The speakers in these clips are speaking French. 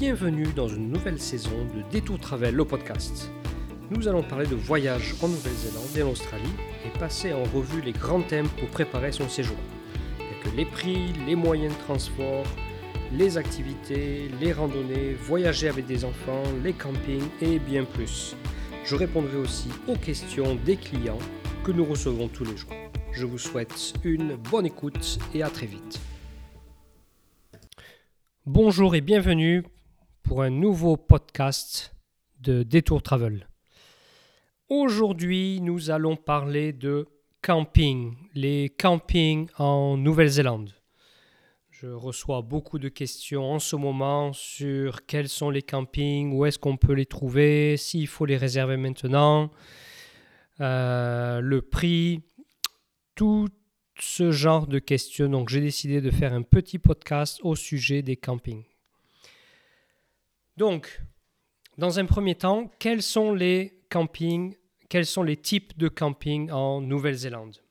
bienvenue dans une nouvelle saison de Détour Travel, le podcast. Nous allons parler de voyage en Nouvelle-Zélande et en Australie et passer en revue les grands thèmes pour préparer son séjour, que les prix, les moyens de transport, les activités, les randonnées, voyager avec des enfants, les campings et bien plus. Je répondrai aussi aux questions des clients que nous recevons tous les jours. Je vous souhaite une bonne écoute et à très vite. Bonjour et bienvenue pour un nouveau podcast de Détour Travel. Aujourd'hui, nous allons parler de camping, les campings en Nouvelle-Zélande. Je reçois beaucoup de questions en ce moment sur quels sont les campings, où est-ce qu'on peut les trouver, s'il faut les réserver maintenant, euh, le prix, tout ce genre de questions. Donc j'ai décidé de faire un petit podcast au sujet des campings. Donc, dans un premier temps, quels sont les campings, quels sont les types de campings en Nouvelle-Zélande?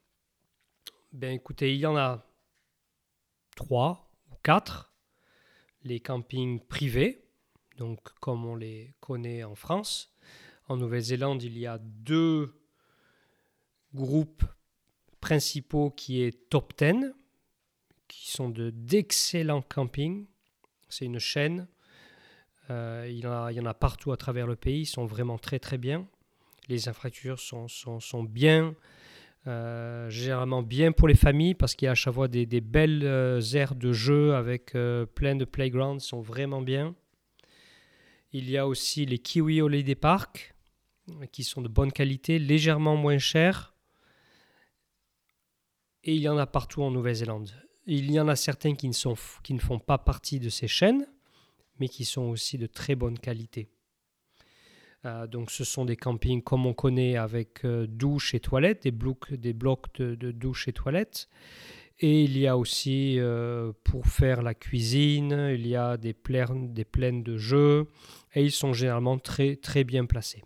Ben écoutez, il y en a trois ou quatre. Les campings privés, donc comme on les connaît en France. En Nouvelle-Zélande, il y a deux groupes principaux qui est Top 10, qui sont de d'excellents campings. C'est une chaîne. Euh, il, y en a, partout à travers le pays. Ils sont vraiment très très bien. Les infrastructures sont, sont, sont bien. Euh, généralement bien pour les familles parce qu'il y a à chaque fois des, des belles euh, aires de jeu avec plein de playgrounds. Sont vraiment bien. Il y a aussi les Kiwi Holiday Park qui sont de bonne qualité, légèrement moins chers et il y en a partout en Nouvelle-Zélande. Il y en a certains qui ne, sont, qui ne font pas partie de ces chaînes, mais qui sont aussi de très bonne qualité. Euh, donc ce sont des campings comme on connaît avec euh, douche et toilettes, des blocs, des blocs de, douche et toilettes. Et il y a aussi euh, pour faire la cuisine, il y a des plaines, des plaines de jeux et ils sont généralement très, très bien placés.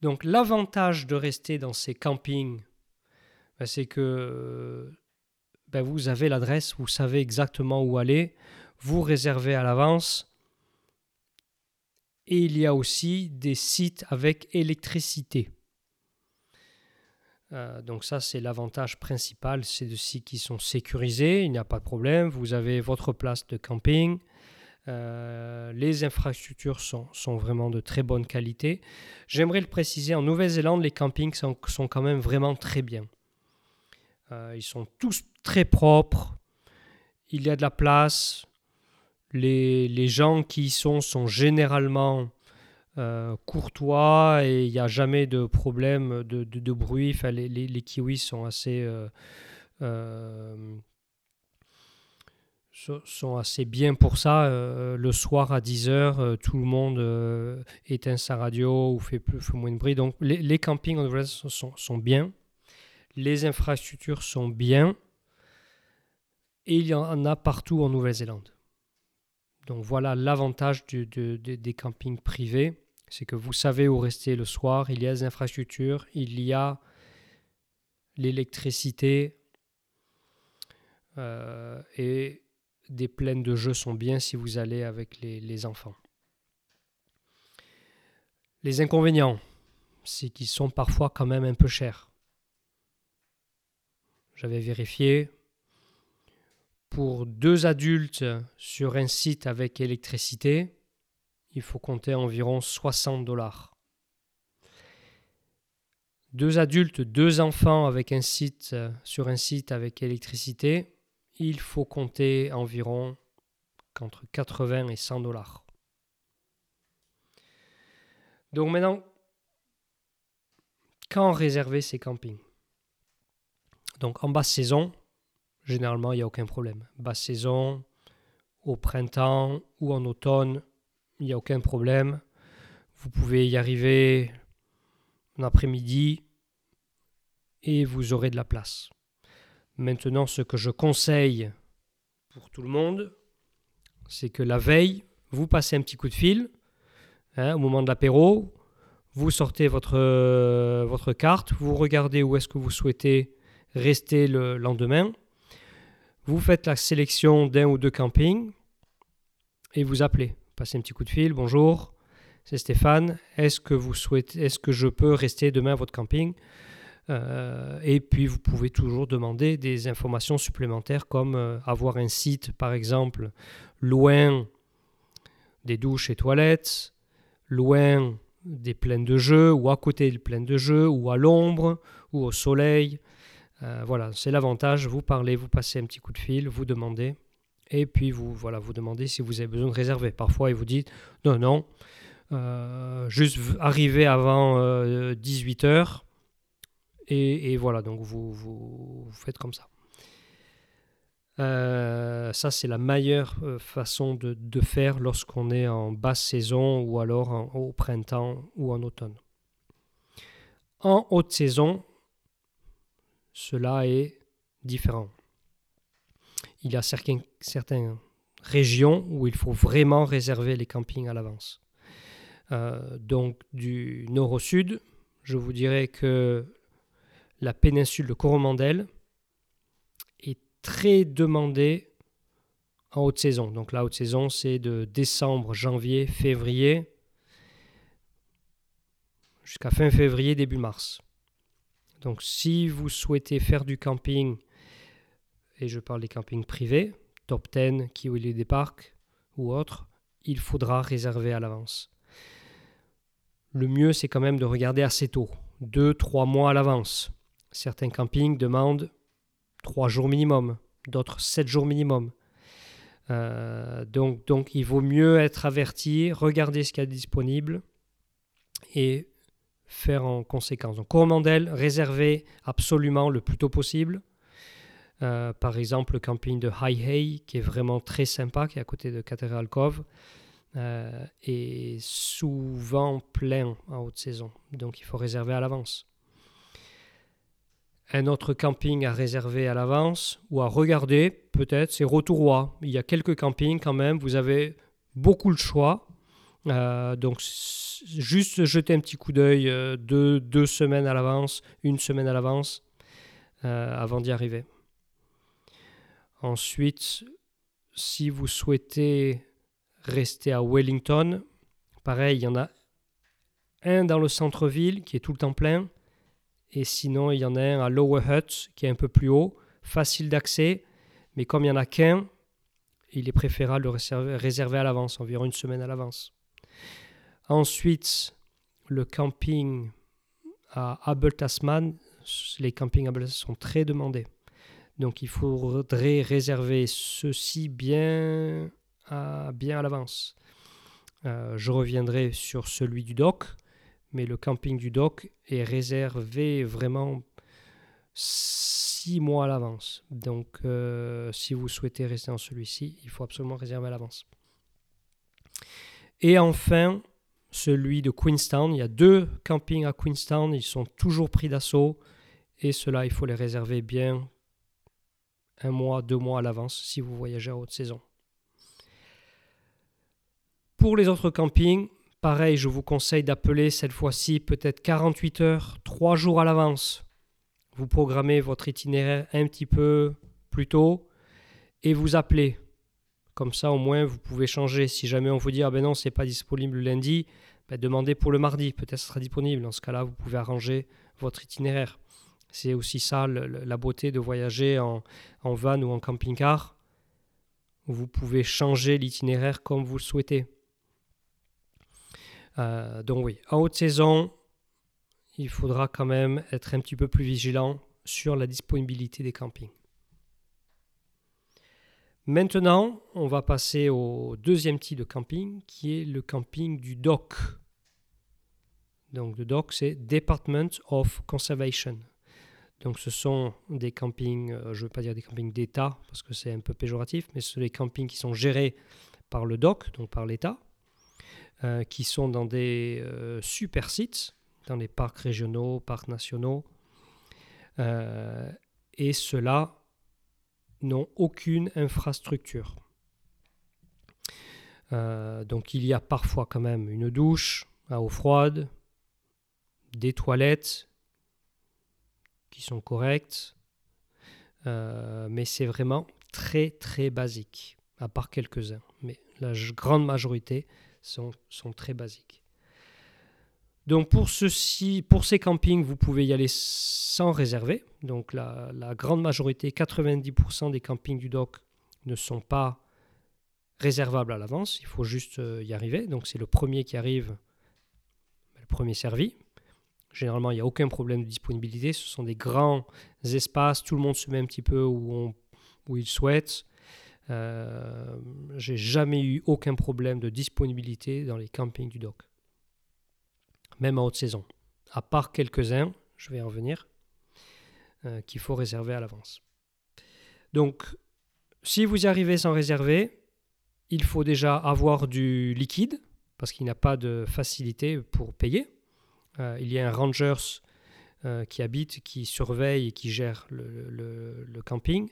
Donc l'avantage de rester dans ces campings ben, c'est que ben, vous avez l'adresse, vous savez exactement où aller, vous réservez à l'avance. Et il y a aussi des sites avec électricité. Euh, donc ça, c'est l'avantage principal, c'est de sites qui sont sécurisés, il n'y a pas de problème, vous avez votre place de camping, euh, les infrastructures sont, sont, vraiment de très bonne qualité. J'aimerais le préciser, en Nouvelle-Zélande, les campings sont, sont, quand même vraiment très bien. Euh, ils sont tous très propres. Il y a de la place. Les, les gens qui y sont sont généralement euh, courtois et il n'y a jamais de problème de, de, bruit. Enfin, les, les, kiwis sont assez, euh, euh sont assez bien pour ça. Le soir à 10h, euh, tout le monde éteint sa radio ou fait, plus, moins de bruit. Donc les, campings en sont, sont bien les infrastructures sont bien et il y en a partout en Nouvelle-Zélande. Donc voilà l'avantage de, de, des campings privés, c'est que vous savez où rester le soir, il y a des infrastructures, il y a l'électricité euh, et des plaines de jeux sont bien si vous allez avec les, les enfants. Les inconvénients, c'est qu'ils sont parfois quand même un peu chers. J'avais vérifié. Pour deux adultes sur un site avec électricité, il faut compter environ 60 dollars. Deux adultes, deux enfants avec un site sur un site avec électricité, il faut compter environ entre 80 et 100 dollars. Donc maintenant, quand réserver ces campings? Donc en basse saison, généralement, il n'y a aucun problème. Basse saison, au printemps ou en automne, il n'y a aucun problème. Vous pouvez y arriver en après-midi et vous aurez de la place. Maintenant, ce que je conseille pour tout le monde, c'est que la veille, vous passez un petit coup de fil hein, au moment de l'apéro, vous sortez votre, euh, votre carte, vous regardez où est-ce que vous souhaitez rester le lendemain. Vous faites la sélection d'un ou deux campings et vous appelez. Passez un petit coup de fil, bonjour, c'est Stéphane, est-ce que vous souhaitez, est-ce que je peux rester demain à votre camping? Euh, Et puis vous pouvez toujours demander des informations supplémentaires comme euh, avoir un site par exemple loin des douches et toilettes, loin des plaines de jeu ou à côté des plaines de jeu ou à l'ombre ou au soleil. Euh, voilà, c'est l'avantage. Vous parlez, vous passez un petit coup de fil, vous demandez, et puis vous voilà, vous demandez si vous avez besoin de réserver. Parfois, ils vous disent non, non, euh, juste arriver avant 18 euh, h et, voilà, donc vous, faites comme ça. ça, c'est la meilleure façon de, de faire lorsqu'on est en basse saison ou alors au printemps ou en automne. En haute saison, cela est différent. Il y a certaines, régions où il faut vraiment réserver les campings à l'avance. Euh, donc du nord au sud, je vous dirais que la péninsule de Coromandel est très demandée en haute saison. Donc la haute saison, c'est de décembre, janvier, février jusqu'à fin février, début mars. Donc si vous souhaitez faire du camping, et je parle des campings privés, Top 10, Kiwi des Parcs ou autres, il faudra réserver à l'avance. Le mieux, c'est quand même de regarder assez tôt, 2-3 mois à l'avance. Certains campings demandent 3 jours minimum, d'autres 7 jours minimum. Euh, donc, donc il vaut mieux être averti, regarder ce qu'il y a disponible et faire en conséquence. Donc Coromandel, réservé absolument le plus tôt possible. Euh, par exemple, le camping de High Hay, qui est vraiment très sympa, qui est à côté de Cathedral Cove, euh, est souvent plein en haute saison. Donc il faut réserver à l'avance. Un autre camping à réserver à l'avance ou à regarder, peut-être, c'est Rotourois. Il y a quelques campings quand même, vous avez beaucoup le choix. Euh, donc juste jeter un petit coup d'œil euh, deux, semaines à l'avance, une semaine à l'avance, euh, avant d'y arriver. Ensuite, si vous souhaitez rester à Wellington, pareil, il y en a un dans le centre-ville qui est tout le temps plein, et sinon il y en a un à Lower Hut qui est un peu plus haut, facile d'accès, mais comme il n'y en a qu'un, il est préférable de réserver à l'avance, environ une semaine à l'avance. Ensuite, le camping à Abel Tasman, les campings à sont très demandés. Donc il faudrait réserver ceci bien à, bien à l'avance. Euh, je reviendrai sur celui du dock, mais le camping du dock est réservé vraiment six mois à l'avance. Donc euh, si vous souhaitez rester dans celui-ci, il faut absolument réserver à l'avance. Et enfin, celui de Queenstown. Il y a deux campings à Queenstown, ils sont toujours pris d'assaut et cela, il faut les réserver bien un mois, deux mois à l'avance si vous voyagez à haute saison. Pour les autres campings, pareil, je vous conseille d'appeler cette fois-ci peut-être 48 heures, trois jours à l'avance. Vous programmez votre itinéraire un petit peu plus tôt et vous appelez. Comme ça, au moins, vous pouvez changer. Si jamais on vous dit, ah ben non, c'est pas disponible le lundi, ben demandez pour le mardi. Peut-être sera disponible. Dans ce cas-là, vous pouvez arranger votre itinéraire. C'est aussi ça la beauté de voyager en, van ou en camping-car. Vous pouvez changer l'itinéraire comme vous le souhaitez. Euh, donc oui, en haute saison, il faudra quand même être un petit peu plus vigilant sur la disponibilité des campings. Maintenant, on va passer au deuxième type de camping qui est le camping du DOC. Donc le DOC, c'est Department of Conservation. Donc ce sont des campings, euh, je ne veux pas dire des campings d'État parce que c'est un peu péjoratif, mais ce sont des campings qui sont gérés par le DOC, donc par l'État, euh, qui sont dans des euh, super sites, dans les parcs régionaux, parcs nationaux. et cela n'ont aucune infrastructure. Euh, donc il y a parfois quand même une douche à eau froide, des toilettes qui sont correctes, euh, mais c'est vraiment très très basique. à part quelques-uns. Mais la grande majorité sont, sont très basiques. Donc pour, ceci, pour ces campings, vous pouvez y aller sans réserver. Donc la, grande majorité, 90% des campings du dock ne sont pas réservables à l'avance. Il faut juste euh, y arriver. Donc c'est le premier qui arrive, le premier servi. Généralement, il n'y a aucun problème de disponibilité. Ce sont des grands espaces. Tout le monde se met un petit peu où, où il souhaite. Euh, j'ai jamais eu aucun problème de disponibilité dans les campings du dock, même en haute saison. À part quelques-uns, je vais en revenir, euh, qu'il faut réserver à l'avance. Donc, si vous y arrivez sans réserver, il faut déjà avoir du liquide, parce qu'il n'y a pas de facilité pour payer. Euh, il y a un rangers qui habite, qui surveille et qui gère le camping.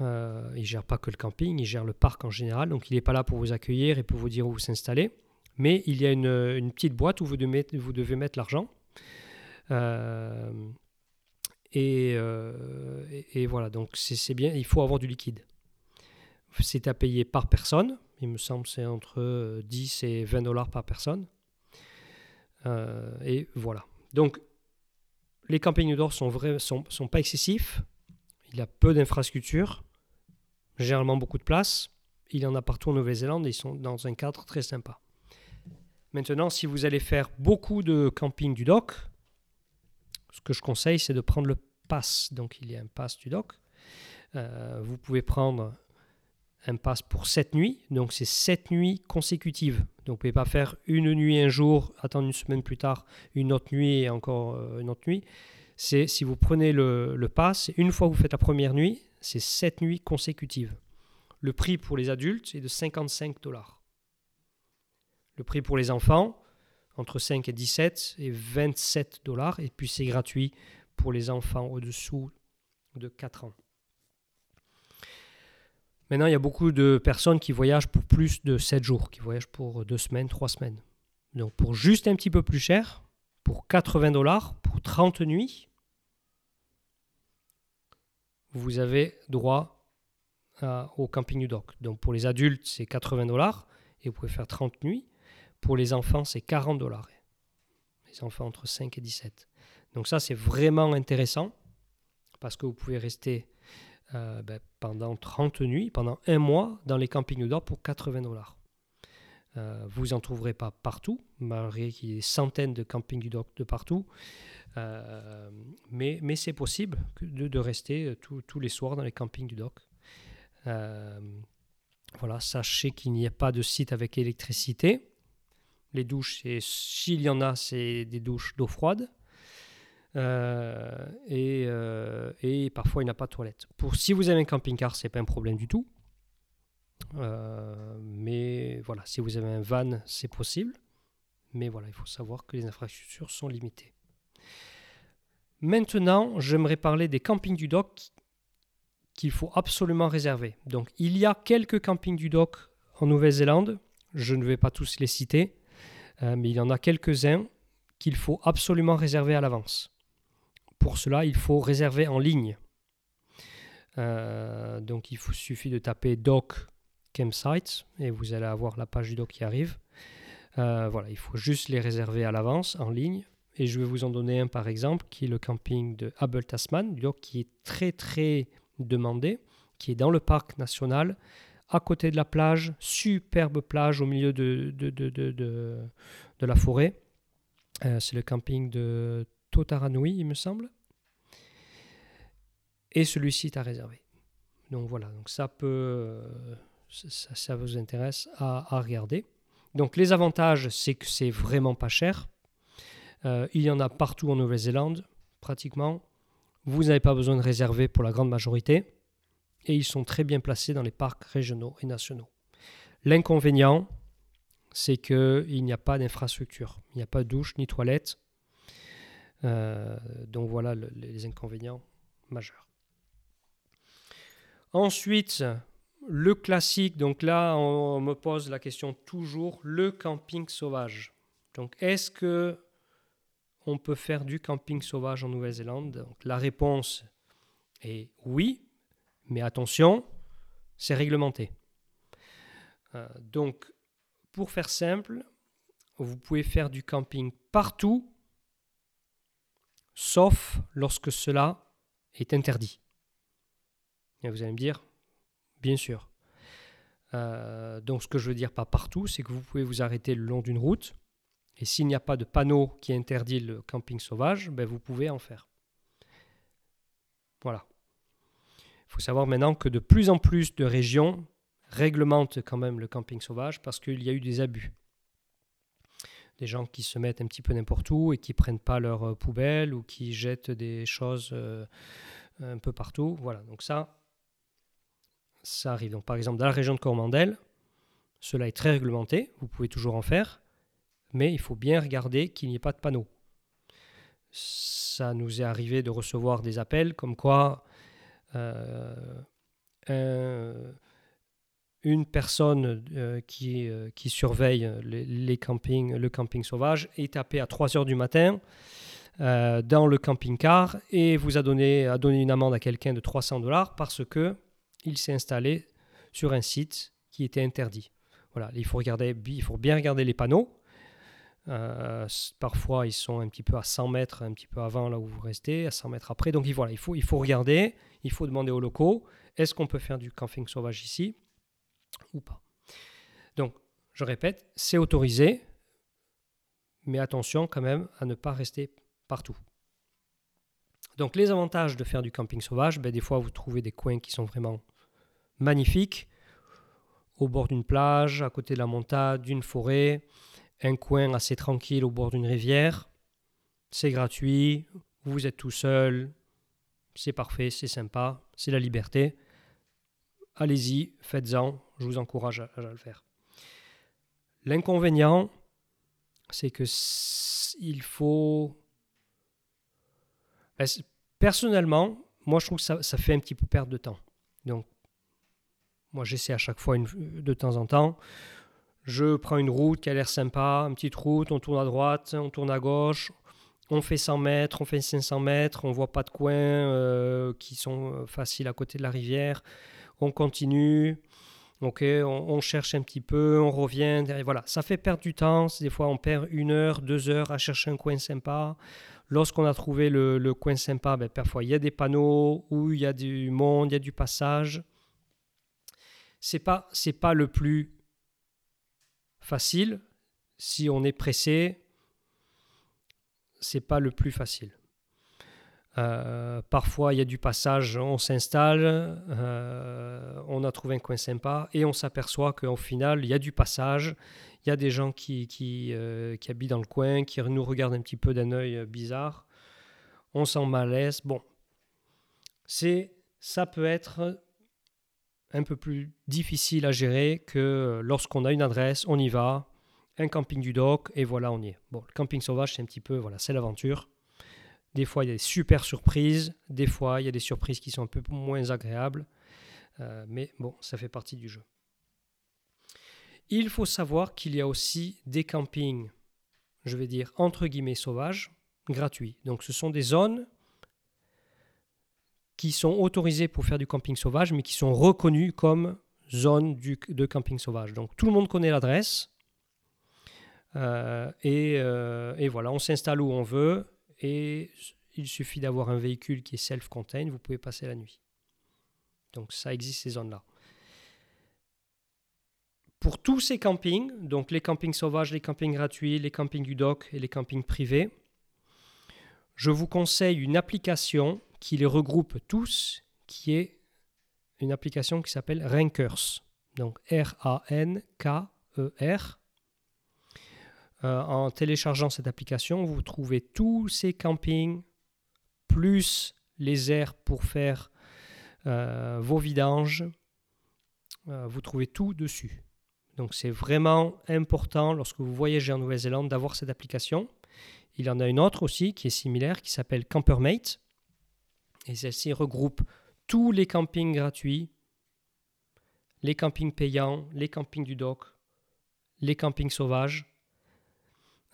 Euh, il ne gère pas que le camping, il gère le parc en général. Donc il n'est pas là pour vous accueillir et pour vous dire où vous s'installer. Mais il y a une, petite boîte où vous devez, vous devez mettre l'argent. Euh, euh, et, voilà, donc c'est bien, il faut avoir du liquide. C'est à payer par personne. Il me semble c'est entre 10 et 20 dollars par personne. et voilà. Donc les campings d'or sont, sont, sont pas excessifs. Il y a peu d'infrastructures, généralement beaucoup de place. Il y en a partout en Nouvelle-Zélande ils sont dans un cadre très sympa. Maintenant, si vous allez faire beaucoup de camping du dock, ce que je conseille, c'est de prendre le pass. Donc, il y a un pass du dock. Euh, vous pouvez prendre un pass pour 7 nuits. Donc, c'est 7 nuits consécutives. Donc, vous ne pouvez pas faire une nuit un jour, attendre une semaine plus tard, une autre nuit et encore euh, une autre nuit c'est si vous prenez le, le pass, une fois que vous faites la première nuit, c'est 7 nuits consécutives. Le prix pour les adultes est de 55 dollars. Le prix pour les enfants, entre 5 et 17, est 27 dollars. Et puis c'est gratuit pour les enfants au-dessous de 4 ans. Maintenant, il y a beaucoup de personnes qui voyagent pour plus de 7 jours, qui voyagent pour 2 semaines, 3 semaines. Donc pour juste un petit peu plus cher, pour 80 dollars pour 30 nuits, vous avez droit au camping du dock. Donc pour les adultes, c'est 80 dollars et vous pouvez faire 30 nuits. Pour les enfants, c'est 40 dollars. Les enfants entre 5 et 17. Donc ça, c'est vraiment intéressant parce que vous pouvez rester euh, ben, pendant 30 nuits, pendant un mois dans les campings du dock pour 80 dollars. Euh, vous n'en trouverez pas partout, malgré qu'il y ait des centaines de campings du dock de partout. Euh, mais, c'est possible de, rester tous les soirs dans les campings du dock. voilà, sachez qu'il n'y a pas de site avec électricité. Les douches, s'il y en a, c'est des douches d'eau froide. et, et, parfois, il n'y a pas de toilette. Pour, si vous avez un camping-car, ce n'est pas un problème du tout. Euh, mais voilà, si vous avez un van, c'est possible. Mais voilà, il faut savoir que les infrastructures sont limitées. Maintenant, j'aimerais parler des campings du dock qu'il faut absolument réserver. Donc, il y a quelques campings du dock en Nouvelle-Zélande. Je ne vais pas tous les citer, euh, mais il y en a quelques-uns qu'il faut absolument réserver à l'avance. Pour cela, il faut réserver en ligne. Euh, donc, il suffit de taper dock campsites et vous allez avoir la page du doc qui arrive. Euh, voilà, il faut juste les réserver à l'avance en ligne. Et je vais vous en donner un par exemple, qui est le camping de Abel Tasman, doc qui est très très demandé, qui est dans le parc national, à côté de la plage, superbe plage au milieu de, de, de, de, de la forêt. Euh, c'est le camping de Totaranui, il me semble. Et celui-ci est à réserver. Donc voilà, donc ça peut, ça, vous intéresse à, regarder. Donc les avantages, c'est que c'est vraiment pas cher. Euh, il y en a partout en Nouvelle-Zélande, pratiquement. Vous n'avez pas besoin de réserver pour la grande majorité. Et ils sont très bien placés dans les parcs régionaux et nationaux. L'inconvénient, c'est qu'il n'y a pas d'infrastructure. Il n'y a pas de douche ni toilette. Euh, donc voilà les inconvénients majeurs. Ensuite, le classique, donc là, on, me pose la question toujours, le camping sauvage. Donc, est-ce que on peut faire du camping sauvage en Nouvelle-Zélande? La réponse est oui, mais attention, c'est réglementé. Euh, donc, pour faire simple, vous pouvez faire du camping partout, sauf lorsque cela est interdit. Et vous allez me dire, bien sûr. Euh, donc ce que je veux dire pas partout, c'est que vous pouvez vous arrêter le long d'une route, et s'il n'y a pas de panneau qui interdit le camping sauvage, ben vous pouvez en faire. Voilà. Faut savoir maintenant que de plus en plus de régions réglementent quand même le camping sauvage parce qu'il y a eu des abus. Des gens qui se mettent un petit peu n'importe où et qui prennent pas leurs euh, poubelles ou qui jettent des choses euh, un peu partout. Voilà, donc ça, ça arrive. Donc par exemple, dans la région de Cormandel, cela est très réglementé, vous pouvez toujours en faire, mais il faut bien regarder qu'il n'y ait pas de panneau. Ça nous est arrivé de recevoir des appels comme quoi euh, une personne euh, qui, euh, qui, surveille les, campings, le camping sauvage est tapé à 3 heures du matin dans le camping-car et vous a donné, a donné une amende à quelqu'un de 300 dollars parce que il s'est installé sur un site qui était interdit. Voilà, il faut, regarder, il faut bien regarder les panneaux. Parfois, ils sont un petit peu à 100 mètres, un petit peu avant là où vous restez, à 100 mètres après. Donc voilà, il faut, il faut regarder, il faut demander aux locaux, est-ce qu'on peut faire du camping sauvage ici ou pas Donc, je répète, c'est autorisé, mais attention quand même à ne pas rester partout. Donc les avantages de faire du camping sauvage, ben, des fois vous trouvez des coins qui sont vraiment magnifiques, au bord d'une plage, à côté de la montagne, d'une forêt, coin assez tranquille au bord d'une rivière. C'est gratuit, vous êtes tout seul, c'est parfait, c'est sympa, c'est la liberté. Allez-y, faites-en, je vous encourage à, le faire. L'inconvénient, c'est que il faut. Ben, personnellement, moi je trouve que ça, ça, fait un petit peu perdre de temps. Donc, moi j'essaie à chaque fois de temps en temps. Je prends une route qui a l'air sympa, une petite route, on tourne à droite, on tourne à gauche, on fait 100 mètres, on fait 500 mètres, on voit pas de coins euh, qui sont euh, faciles à côté de la rivière, on continue, on, cherche un petit peu, on revient, voilà, ça fait perdre du temps, des fois on perd une heure, deux heures à chercher un coin sympa. Lorsqu'on a trouvé le, coin sympa, ben, parfois il y a des panneaux, où il y a du monde, il y a du passage. C'est pas, c'est pas le plus facile. Si on est pressé, c'est pas le plus facile. Euh, parfois, il y a du passage, on s'installe, euh, on a trouvé un coin sympa et on s'aperçoit qu'au final, il y a du passage, il y a des gens qui, qui, euh, qui, habitent dans le coin, qui nous regardent un petit peu d'un œil bizarre. On s'en malaise. Bon, c'est, ça peut être un peu plus difficile à gérer que lorsqu'on a une adresse, on y va, un camping du dock et voilà, on y est. Bon, le camping sauvage, c'est un petit peu, voilà, c'est l'aventure. Des fois, il y a des super surprises. Des fois, il y a des surprises qui sont un peu moins agréables. Euh, mais bon, ça fait partie du jeu. Il faut savoir qu'il y a aussi des campings, je vais dire entre guillemets sauvages, gratuits. Donc ce sont des zones qui sont autorisées pour faire du camping sauvage, mais qui sont reconnues comme zones de camping sauvage. Donc tout le monde connaît l'adresse. Euh, et, euh, et, voilà, on s'installe où on veut et il suffit d'avoir un véhicule qui est self-contained, vous pouvez passer la nuit. Donc ça existe ces zones-là. Pour tous ces campings, donc les campings sauvages, les campings gratuits, les campings du dock et les campings privés, je vous conseille une application qui les regroupe tous, qui est une application qui s'appelle Rankers. Donc R-A-N-K-E-R. Euh, en téléchargeant cette application, vous trouvez tous ces campings, plus les aires pour faire euh, vos vidanges. Euh, vous trouvez tout dessus. Donc c'est vraiment important lorsque vous voyagez en Nouvelle-Zélande d'avoir cette application. Il y en a une autre aussi qui est similaire qui s'appelle Campermate. Et celle-ci regroupe tous les campings gratuits, les campings payants, les campings du dock, les campings sauvages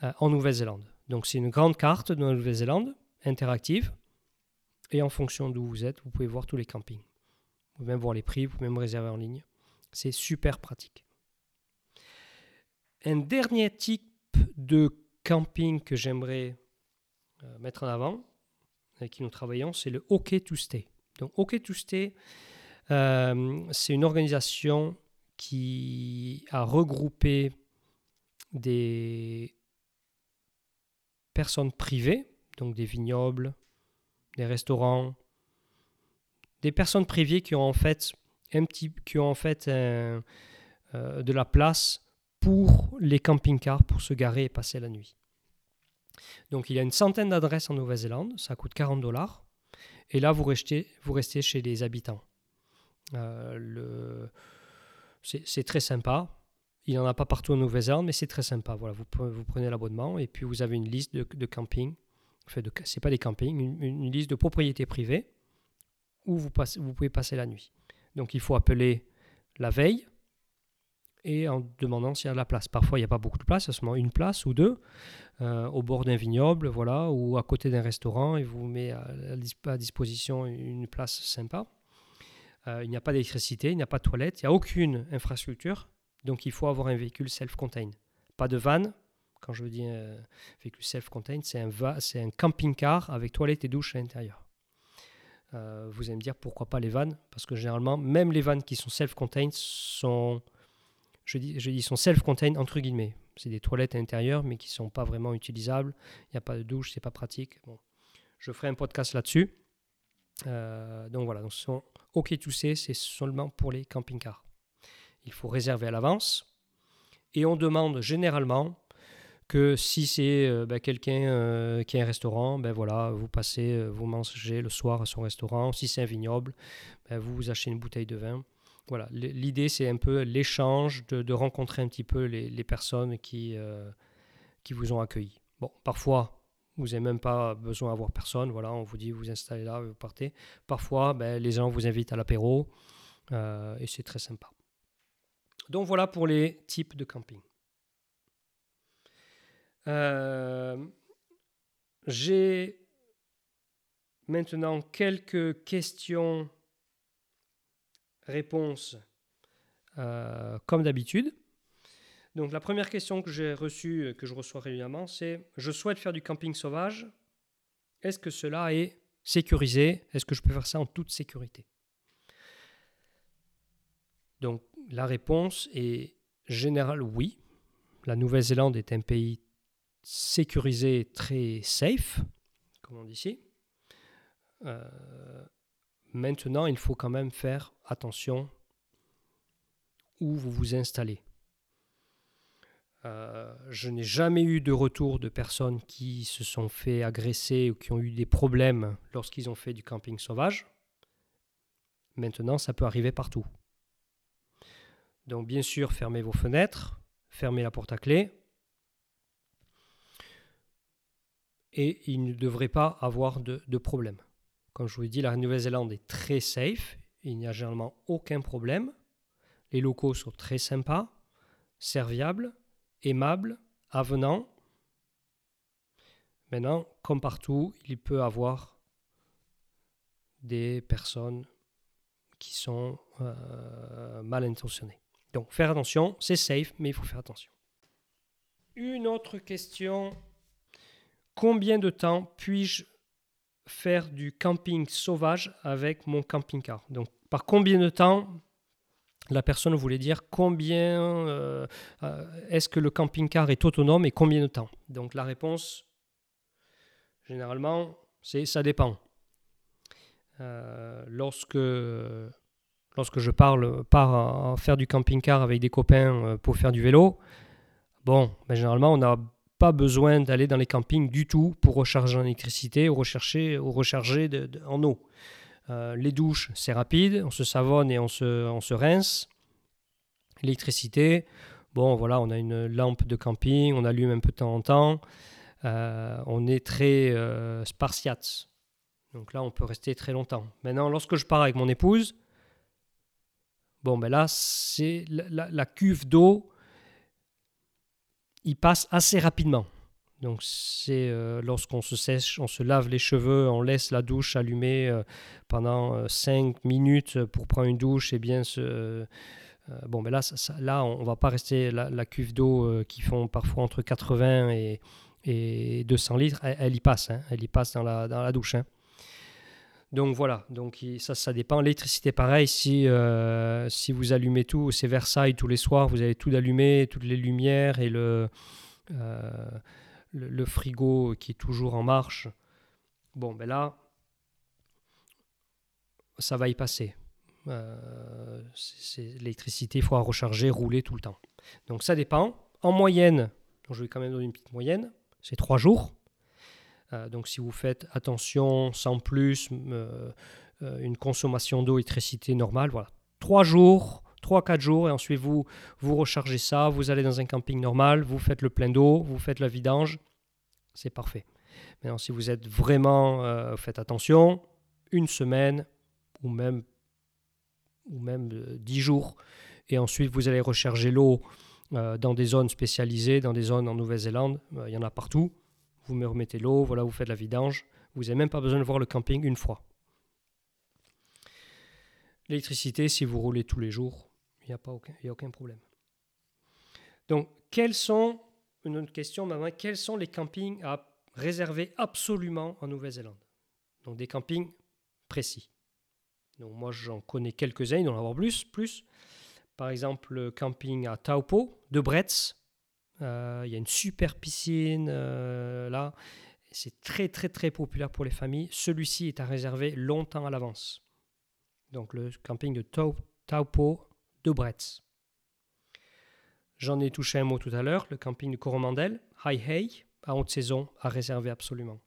euh, en Nouvelle-Zélande. Donc c'est une grande carte de la Nouvelle-Zélande, interactive, et en fonction d'où vous êtes, vous pouvez voir tous les campings. Vous pouvez même voir les prix, vous pouvez même réserver en ligne. C'est super pratique. Un dernier type de camping que j'aimerais euh, mettre en avant, avec qui nous travaillons, c'est le OK to Stay. Donc OK Stay, euh, c'est une organisation qui a regroupé des personnes privées, donc des vignobles, des restaurants, des personnes privées qui ont en fait un petit, qui ont en fait euh, de la place pour les camping-cars pour se garer et passer la nuit. Donc il y a une centaine d'adresses en Nouvelle-Zélande, ça coûte 40 dollars. Et là, vous restez, chez les habitants. Euh, c'est très sympa. Il n'y en a pas partout en Nouvelle-Zélande, mais c'est très sympa. Voilà, vous, prenez l'abonnement et puis vous avez une liste de, camping. Enfin, de, c'est pas des campings, une, liste de propriétés privées où vous pouvez passer la nuit. Donc il faut appeler la veille et en demandant s'il y a de la place. Parfois, il n'y a pas beaucoup de place, il y a seulement une place ou deux euh, au bord d'un vignoble, voilà, ou à côté d'un restaurant, et vous met à, disposition une place sympa. Euh, il n'y a pas d'électricité, il n'y a pas de toilette, il n'y a aucune infrastructure, donc il faut avoir un véhicule self-contained. Pas de van, quand je dis un véhicule self-contained, c'est un, c'est un camping-car avec toilette et douche à l'intérieur. Euh, vous allez me dire pourquoi pas les vannes, parce que généralement, même les vannes qui sont self-contained sont je dis, je dis sont self-contained entre guillemets. C'est des toilettes à l'intérieur, mais qui ne sont pas vraiment utilisables. Il n'y a pas de douche, c'est pas pratique. Bon. Je ferai un podcast là-dessus. Euh, donc voilà, donc sont OK to c'est seulement pour les camping-cars. Il faut réserver à l'avance. Et on demande généralement que si c'est euh, ben, quelqu'un euh, qui a un restaurant, ben voilà, vous passez, vous mangez le soir à son restaurant. Si c'est un vignoble, ben, vous achetez une bouteille de vin voilà, l'idée c'est un peu l'échange, de, rencontrer un petit peu les, personnes qui, euh, qui vous ont accueilli. Bon, parfois, vous n'avez même pas besoin d'avoir personne, voilà, on vous dit vous installez là, vous partez. Parfois, ben, les gens vous invitent à l'apéro euh, et c'est très sympa. Donc voilà pour les types de camping. Euh, j'ai maintenant quelques questions réponse euh, comme d'habitude. Donc la première question que j'ai reçue, euh, que je reçois régulièrement, c'est je souhaite faire du camping sauvage. Est-ce que cela est sécurisé? Est-ce que je peux faire ça en toute sécurité? Donc la réponse est générale oui. La Nouvelle-Zélande est un pays sécurisé, très safe, comme on dit ici. Euh, Maintenant, il faut quand même faire attention où vous vous installez. Euh, je n'ai jamais eu de retour de personnes qui se sont fait agresser ou qui ont eu des problèmes lorsqu'ils ont fait du camping sauvage. Maintenant, ça peut arriver partout. Donc bien sûr, fermez vos fenêtres, fermez la porte à clé. Et il ne devrait pas avoir de, de problème. Comme je vous l'ai dit, la Nouvelle-Zélande est très safe. Il n'y a généralement aucun problème. Les locaux sont très sympas, serviables, aimables, avenants. Maintenant, comme partout, il peut y avoir des personnes qui sont euh, mal intentionnées. Donc, faire attention, c'est safe, mais il faut faire attention. Une autre question. Combien de temps puis-je faire du camping sauvage avec mon camping-car. Donc, par combien de temps la personne voulait dire combien euh, euh, est-ce que le camping-car est autonome et combien de temps? Donc, la réponse, généralement, c'est ça dépend. Euh, lorsque, lorsque je parle, pars à faire du camping-car avec des copains pour faire du vélo, bon, ben, généralement, on a pas besoin d'aller dans les campings du tout pour recharger en électricité ou, rechercher, ou recharger en eau. Euh, les douches, c'est rapide, on se savonne et on se, on se rince. L'électricité, bon voilà, on a une lampe de camping, on allume un peu de temps en temps. Euh, on est très euh. Donc là, on peut rester très longtemps. Maintenant, lorsque je pars avec mon épouse, bon ben là, c'est la cuve d'eau il passe assez rapidement. Donc c'est euh, lorsqu'on se sèche, on se lave les cheveux, on laisse la douche allumée euh, pendant 5 euh, minutes pour prendre une douche et bien se, bon, mais là, là, on va pas rester la, cuve d'eau qui font parfois entre 80 et, et 200 litres, elle, y passe, hein. elle y passe dans la, dans la douche. Hein. Donc voilà, donc ça, ça dépend. L'électricité, pareil, si, euh, si vous allumez tout, c'est Versailles tous les soirs, vous avez tout allumé, toutes les lumières et le, euh, le, frigo qui est toujours en marche. Bon, ben là, ça va y passer. Euh, l'électricité, il faut recharger, rouler tout le temps. Donc ça dépend. En moyenne, je vais quand même donner une petite moyenne, c'est trois jours. Euh, donc si vous faites attention, sans plus, euh, euh, une consommation d'eau, électricité normale, voilà. Trois jours, trois, quatre jours, et ensuite vous, vous rechargez ça, vous allez dans un camping normal, vous faites le plein d'eau, vous faites la vidange, c'est parfait. Maintenant, si vous êtes vraiment, faites attention, une semaine ou même, ou même dix jours, et ensuite vous allez recharger l'eau dans des zones spécialisées, dans des zones en Nouvelle-Zélande, il y en a partout vous me remettez l'eau, voilà, vous faites la vidange. Vous n'avez même pas besoin de voir le camping une fois. L'électricité, si vous roulez tous les jours, il n'y a, aucun, a aucun problème. Donc, quels sont, une autre question, maman, quels sont les campings à réserver absolument en Nouvelle-Zélande? Donc, des campings précis. Donc, moi, j'en connais quelques-uns, il doit en avoir plus, plus. Par exemple, le camping à Taupo, de Bretz, euh, il y a une super piscine euh, là. C'est très très très populaire pour les familles. Celui-ci est à réserver longtemps à l'avance. Donc le camping de Taupo de Bretz. J'en ai touché un mot tout à l'heure. Le camping de Coromandel, High Hay, à haute saison, à réserver absolument.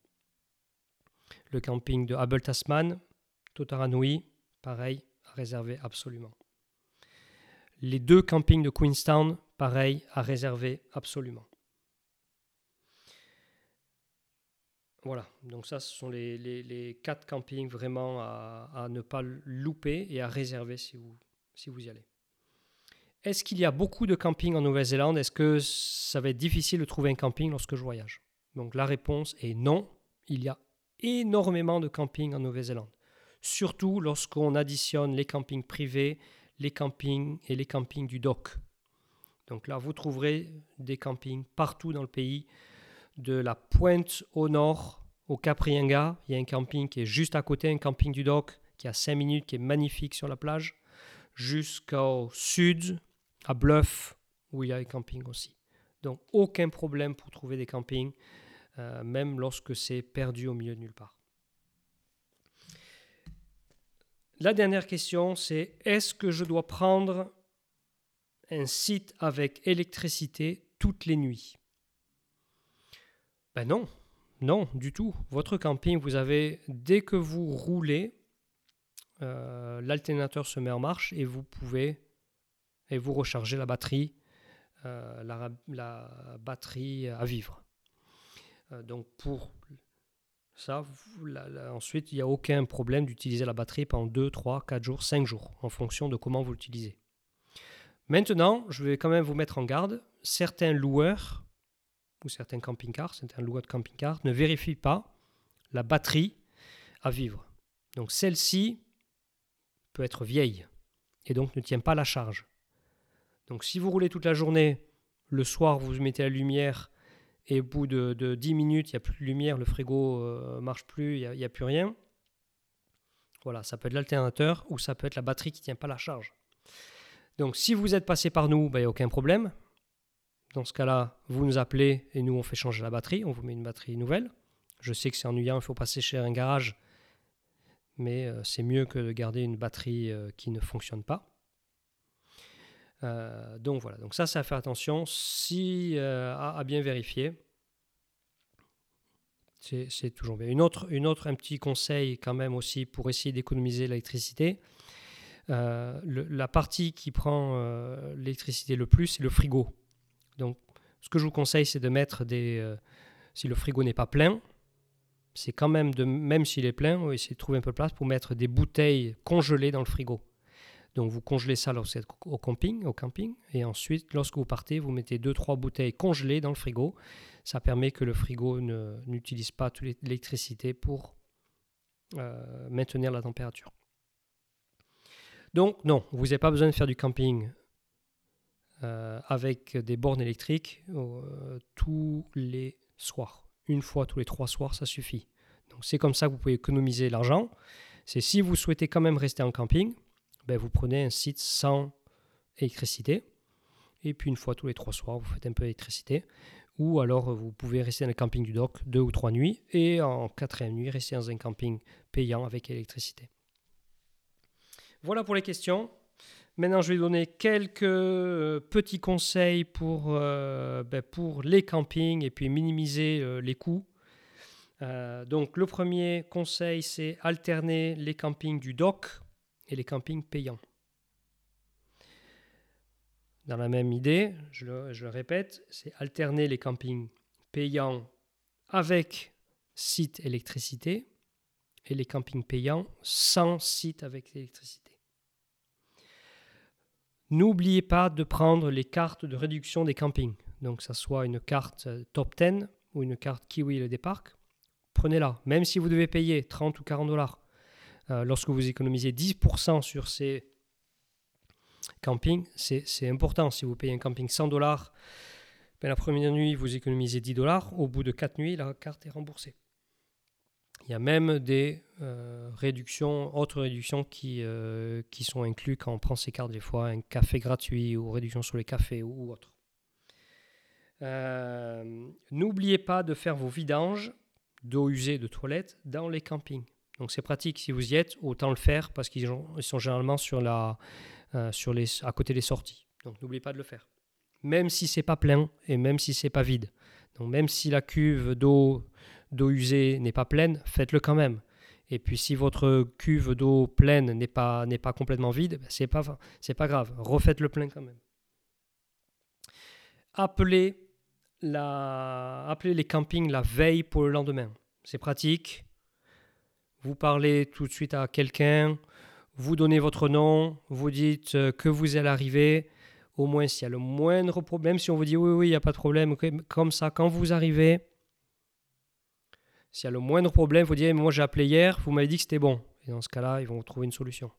Le camping de Abel Tasman, Totaranui, pareil, à réserver absolument. Les deux campings de Queenstown, pareil, à réserver absolument. Voilà, donc ça, ce sont les, quatre campings vraiment à, ne pas louper et à réserver si vous, si vous y allez. Est-ce qu'il y a beaucoup de campings en Nouvelle-Zélande? Est-ce que ça va être difficile de trouver un camping lorsque je voyage? Donc la réponse est non. Il y a énormément de campings en Nouvelle-Zélande. Surtout lorsqu'on additionne les campings privés, les campings et les campings du dock. Donc là, vous trouverez des campings partout dans le pays, de la pointe au nord, au Caprianga. Il y a un camping qui est juste à côté, un camping du dock qui a 5 minutes, qui est magnifique sur la plage, jusqu'au sud, à Bluff, où il y a un camping aussi. Donc aucun problème pour trouver des campings, euh, même lorsque c'est perdu au milieu de nulle part. La dernière question, c'est est-ce que je dois prendre un site avec électricité toutes les nuits Ben non, non, du tout. Votre camping, vous avez, dès que vous roulez, euh, l'alternateur se met en marche et vous pouvez, et vous rechargez la batterie, euh, la, batterie à vivre. Euh, donc pour ça, ensuite, il n'y a aucun problème d'utiliser la batterie pendant 2, 3, 4 jours, 5 jours, en fonction de comment vous l'utilisez. Maintenant, je vais quand même vous mettre en garde. Certains loueurs ou certains camping-cars, certains loueurs de camping-cars ne vérifient pas la batterie à vivre. Donc celle-ci peut être vieille et donc ne tient pas la charge. Donc si vous roulez toute la journée, le soir vous mettez la lumière et au bout de, 10 minutes il n'y a plus de lumière, le frigo ne euh, marche plus, il n'y a, a, plus rien. Voilà, ça peut être l'alternateur ou ça peut être la batterie qui ne tient pas la charge. Donc si vous êtes passé par nous, il ben, n'y a aucun problème. Dans ce cas-là, vous nous appelez et nous on fait changer la batterie, on vous met une batterie nouvelle. Je sais que c'est ennuyant, il faut passer chez un garage, mais euh, c'est mieux que de garder une batterie euh, qui ne fonctionne pas. Euh, donc voilà, donc ça, c'est à faire attention. Si à, bien vérifier, c'est toujours bien. Une autre, une autre, un petit conseil quand même aussi pour essayer d'économiser l'électricité, euh, la partie qui prend euh, l'électricité le plus, c'est le frigo. Donc, ce que je vous conseille, c'est de mettre des. Euh, si le frigo n'est pas plein, c'est quand même de. Même s'il est plein, essayer de trouver un peu de place pour mettre des bouteilles congelées dans le frigo. Donc, vous congelez ça lorsque vous êtes au camping, au camping, et ensuite, lorsque vous partez, vous mettez 2-3 bouteilles congelées dans le frigo. Ça permet que le frigo n'utilise pas toute l'électricité pour maintenir la température. Donc non, vous n'avez pas besoin de faire du camping euh, avec des bornes électriques tous les soirs. Une fois tous les trois soirs, ça suffit. Donc c'est comme ça que vous pouvez économiser l'argent. C'est si vous souhaitez quand même rester en camping, ben vous prenez un site sans électricité. Et puis une fois tous les trois soirs, vous faites un peu d'électricité. Ou alors vous pouvez rester dans le camping du dock deux ou trois nuits. Et en quatrième nuit, rester dans un camping payant avec électricité. Voilà pour les questions. Maintenant, je vais donner quelques euh, petits conseils pour, euh, ben, pour les campings et puis minimiser euh, les coûts. donc, le premier conseil, c'est alterner les campings du dock et les campings payants. Dans la même idée, je le, répète, c'est alterner les campings payants avec site électricité et les campings payants sans site avec électricité. N'oubliez pas de prendre les cartes de réduction des campings. Donc, ce soit une carte euh, top 10 ou une carte Kiwi des parcs, prenez-la. Même si vous devez payer 30 ou 40 dollars, euh, lorsque vous économisez 10% sur ces campings, c'est important. Si vous payez un camping 100 dollars, ben, la première nuit, vous économisez 10 dollars. Au bout de 4 nuits, la carte est remboursée. Il y a même des euh, réductions, autres réductions qui, euh, qui sont incluses quand on prend ces cartes des fois, un café gratuit ou réduction sur les cafés ou, autre. Euh, n'oubliez pas de faire vos vidanges d'eau usée de toilette dans les campings. Donc c'est pratique si vous y êtes, autant le faire parce qu'ils sont généralement sur la, sur les, à côté des sorties. Donc n'oubliez pas de le faire. Même si c'est pas plein et même si c'est pas vide. Donc même si la cuve d'eau d'eau usée n'est pas pleine, faites-le quand même. Et puis si votre cuve d'eau pleine n'est pas, n'est pas complètement vide, ben, c'est pas, c'est pas grave, refaites-le plein quand même. Appelez, la, appelez les campings la veille pour le lendemain. C'est pratique. Vous parlez tout de suite à quelqu'un, vous donnez votre nom, vous dites euh, que vous allez arriver. Au moins, s'il y a le moindre problème, si on vous dit oui, oui, il n'y a pas de problème, comme ça, quand vous arrivez, s'il y a le moindre problème, vous dites moi j'ai appelé hier, vous m'avez dit que c'était bon. Et dans ce cas-là, ils vont trouver une solution.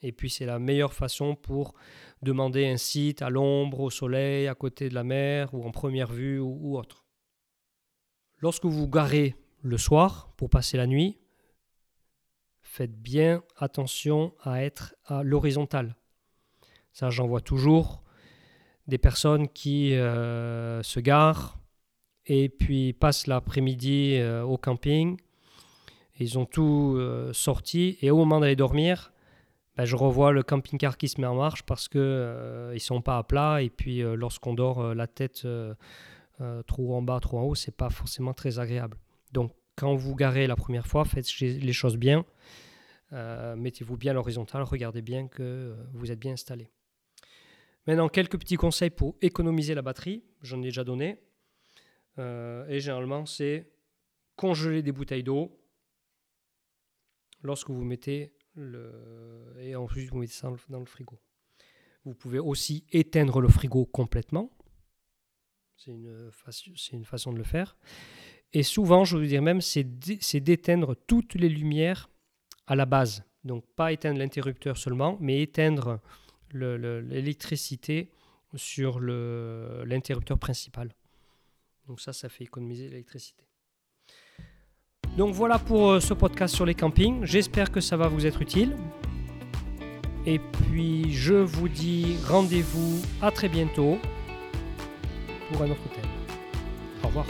Et puis c'est la meilleure façon pour demander un site à l'ombre, au soleil, à côté de la mer ou en première vue ou, autre. Lorsque vous vous garez le soir pour passer la nuit, faites bien attention à être à l'horizontale. Ça, j'en vois toujours des personnes qui euh, se garent et puis passent l'après-midi euh, au camping. Ils ont tout euh, sorti et au moment d'aller dormir, ben, je revois le camping-car qui se met en marche parce que euh, ils sont pas à plat et puis lorsqu'on dort la tête trop en bas, trop en haut, c'est pas forcément très agréable. Donc quand vous garez la première fois, faites les choses bien. Mettez-vous bien à l'horizontale, regardez bien que vous êtes bien installé. Maintenant, quelques petits conseils pour économiser la batterie. J'en ai déjà donné. Euh, et généralement, c'est congeler des bouteilles d'eau lorsque vous mettez le. Et ensuite, vous mettez ça dans le frigo. Vous pouvez aussi éteindre le frigo complètement. C'est une, une, façon de le faire. Et souvent, je veux dire même, c'est d'éteindre toutes les lumières à la base. Donc, pas éteindre l'interrupteur seulement, mais éteindre l'électricité sur l'interrupteur principal. Donc ça, ça fait économiser l'électricité. Donc voilà pour euh, ce podcast sur les campings. J'espère que ça va vous être utile. Et puis je vous dis rendez-vous à très bientôt pour un autre thème. Au revoir.